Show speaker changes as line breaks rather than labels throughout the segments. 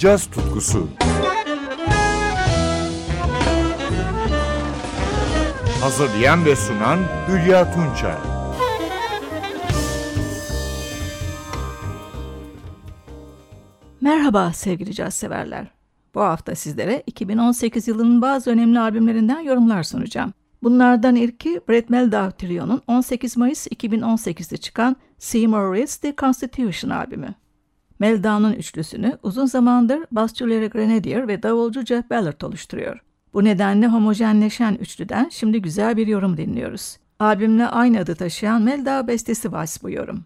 caz tutkusu. Hazırlayan ve sunan Hülya Tunçay.
Merhaba sevgili caz severler. Bu hafta sizlere 2018 yılının bazı önemli albümlerinden yorumlar sunacağım. Bunlardan ilki Brett Meldau Trio'nun 18 Mayıs 2018'de çıkan Seymour Reed's The Constitution albümü. Meldau'nun üçlüsünü uzun zamandır Larry Grenadier ve davulcu Jeff Ballard oluşturuyor. Bu nedenle homojenleşen üçlüden şimdi güzel bir yorum dinliyoruz. Albümle aynı adı taşıyan Meldau bestesi Vals bu yorum.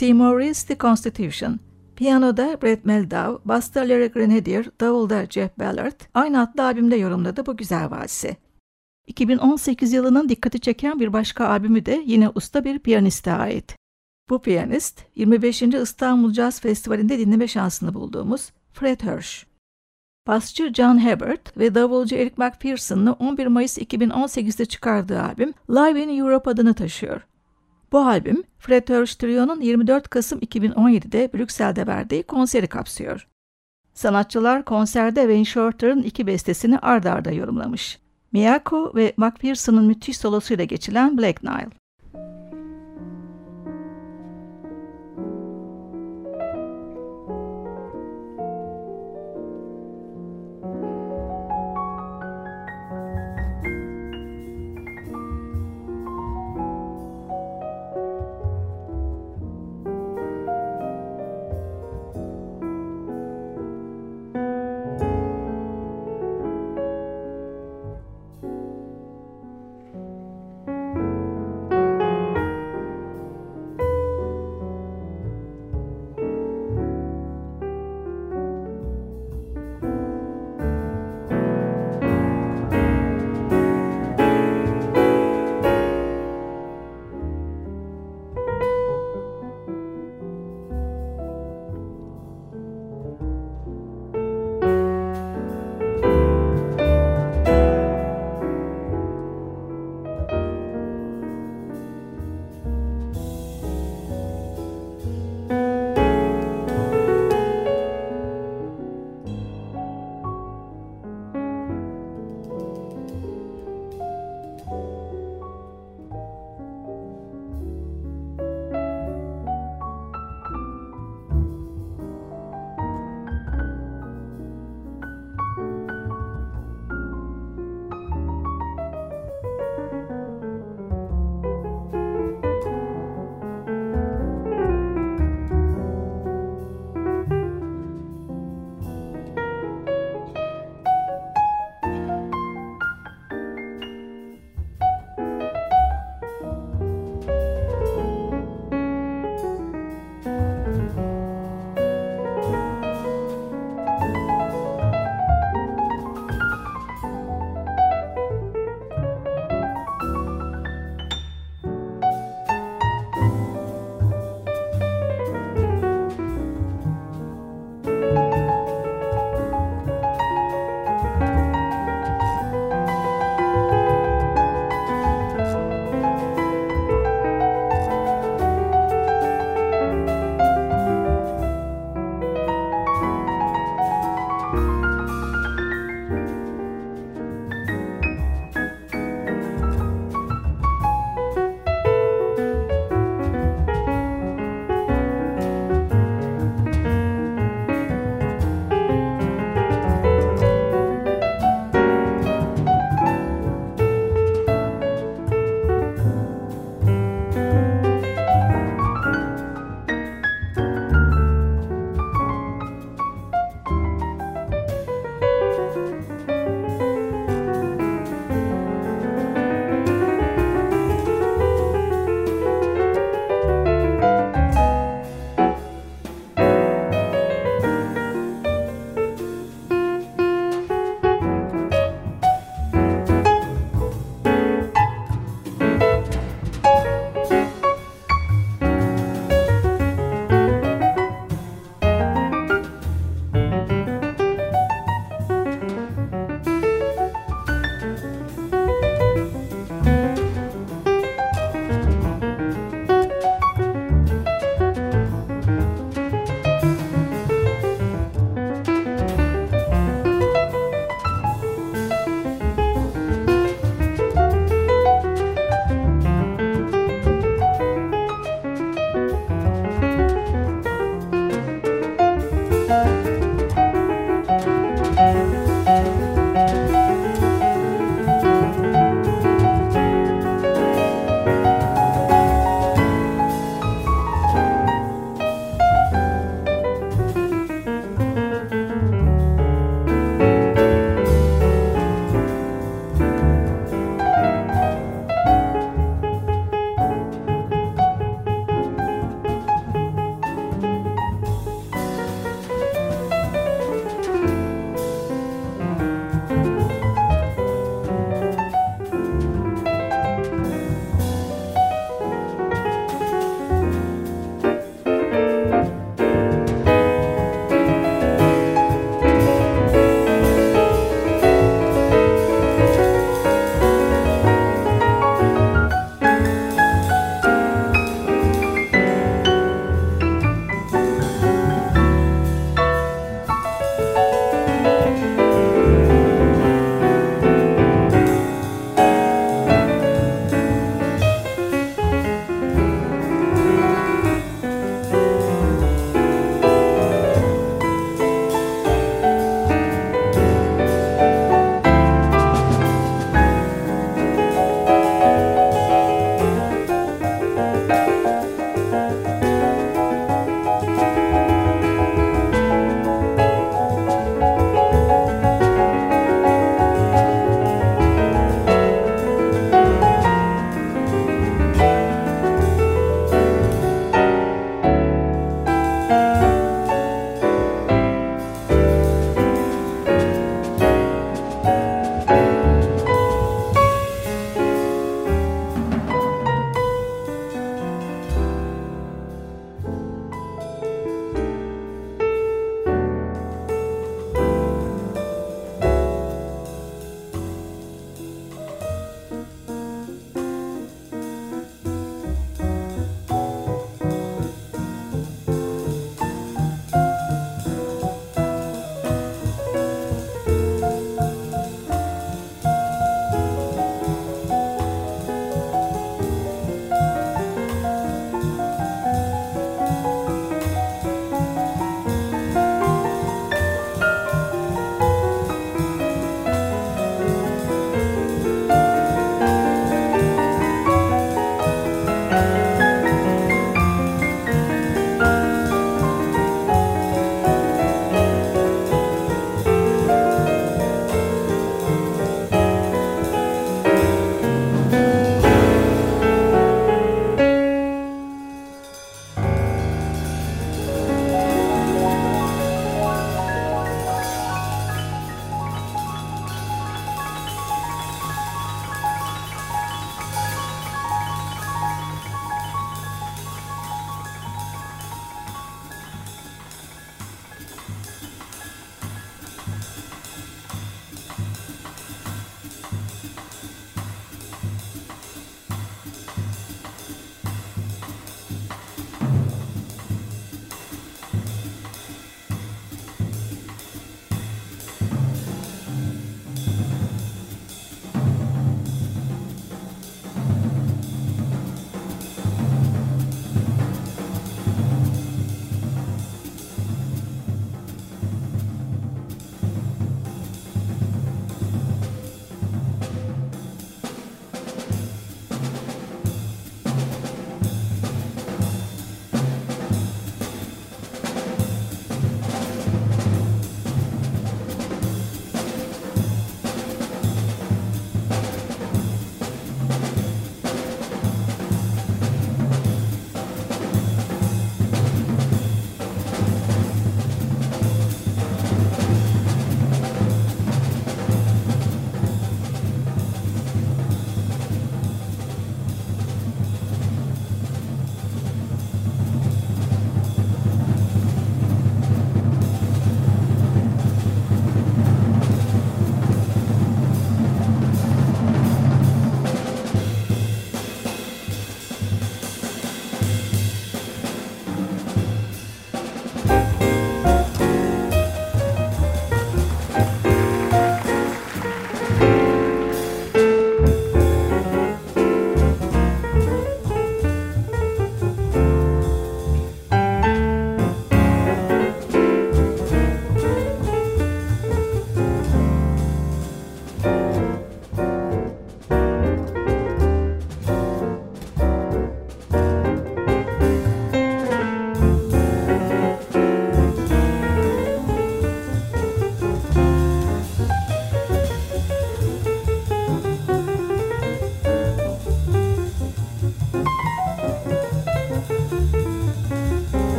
Seymour The Constitution, Piyanoda Brett Meldau, basta Larry Grenadier, davulda Jeff Ballard aynı adlı albümde yorumladı bu güzel valsi. 2018 yılının dikkati çeken bir başka albümü de yine usta bir piyaniste ait. Bu piyanist 25. İstanbul Jazz Festivali'nde dinleme şansını bulduğumuz Fred Hirsch. Basçı John Hebert ve davulcu Eric McPherson'lı 11 Mayıs 2018'de çıkardığı albüm Live in Europe adını taşıyor. Bu albüm Fred Hirsch Trio'nun 24 Kasım 2017'de Brüksel'de verdiği konseri kapsıyor. Sanatçılar konserde Wayne Shorter'ın iki bestesini ard arda yorumlamış. Miyako ve McPherson'ın müthiş solosuyla geçilen Black Nile.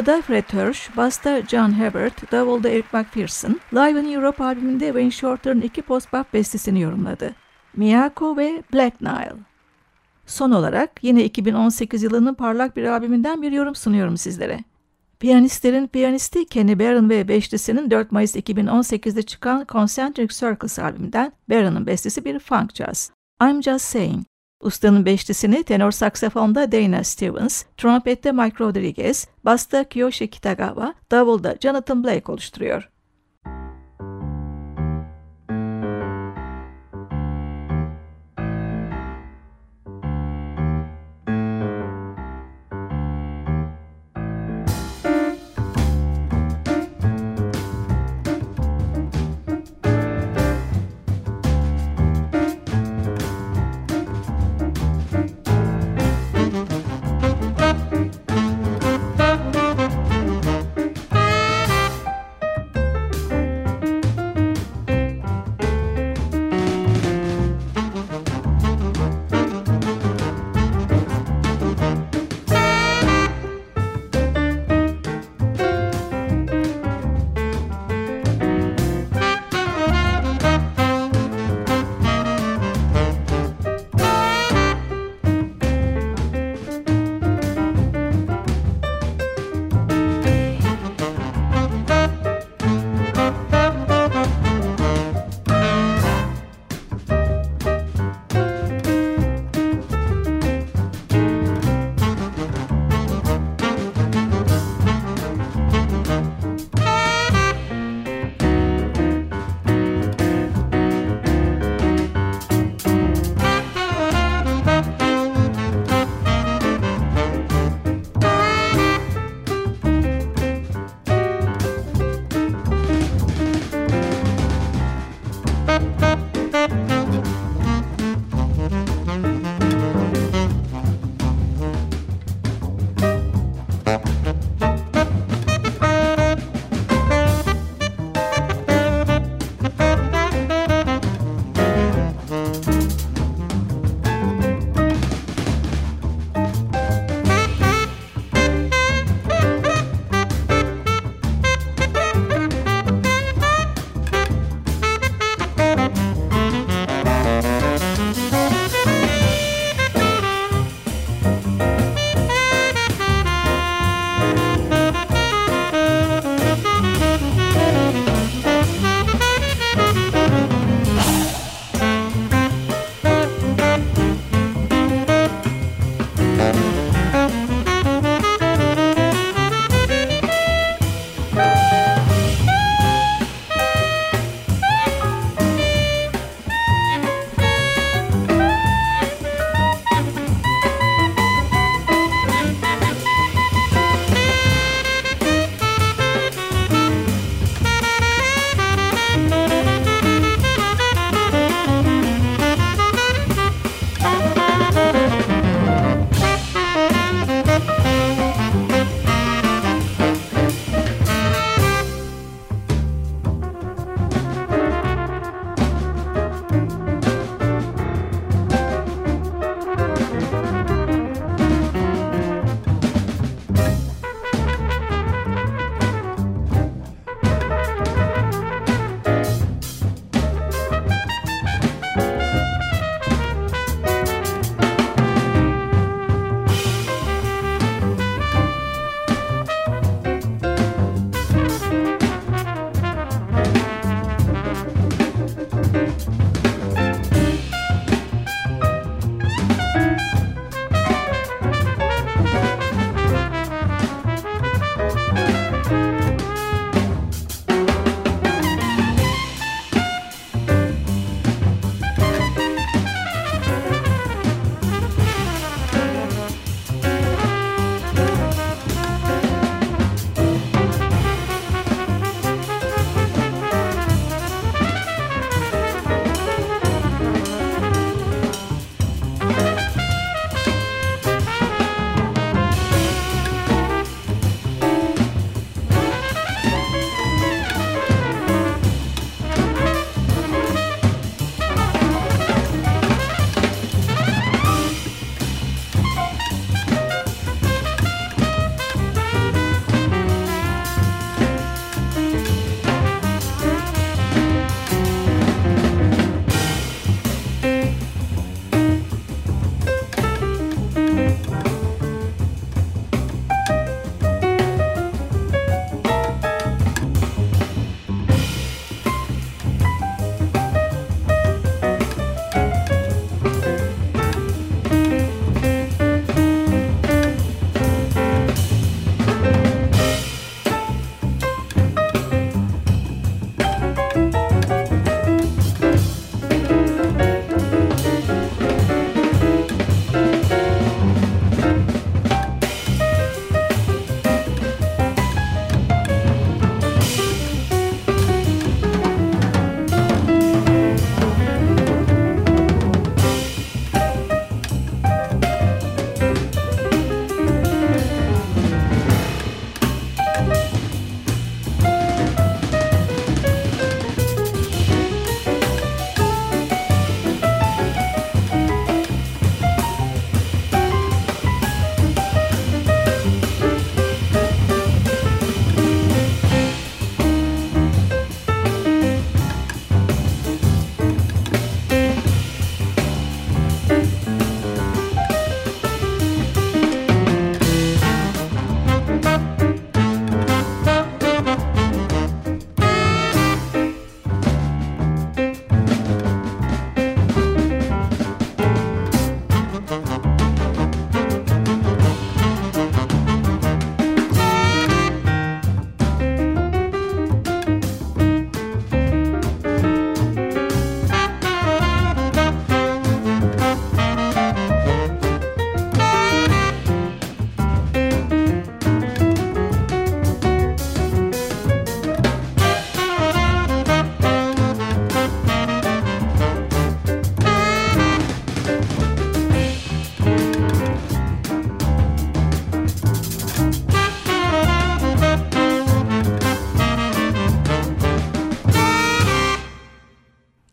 Piyanoda Fred Hirsch, basta John Hebert, davulda Eric McPherson, Live in Europe albümünde Wayne Shorter'ın iki post-bop bestesini yorumladı. Miyako ve Black Nile. Son olarak yine 2018 yılının parlak bir albümünden bir yorum sunuyorum sizlere. Piyanistlerin piyanisti Kenny Barron ve beşlisinin 4 Mayıs 2018'de çıkan Concentric Circles albümünden Barron'ın bestesi bir funk jazz. I'm Just Saying. Ustanın beşlisini tenor saksafonda Dana Stevens, trompette Mike Rodriguez, basta Kiyoshi Kitagawa, davulda Jonathan Blake oluşturuyor.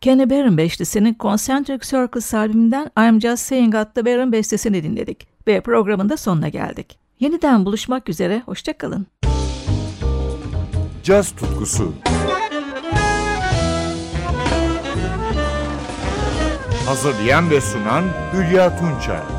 Kenny Barron beşlisinin Concentric Circles albümünden I'm Just Saying adlı Barron bestesini dinledik ve programın da sonuna geldik. Yeniden buluşmak üzere, hoşçakalın.
Caz tutkusu. Hazırlayan ve sunan Hülya Tunçay.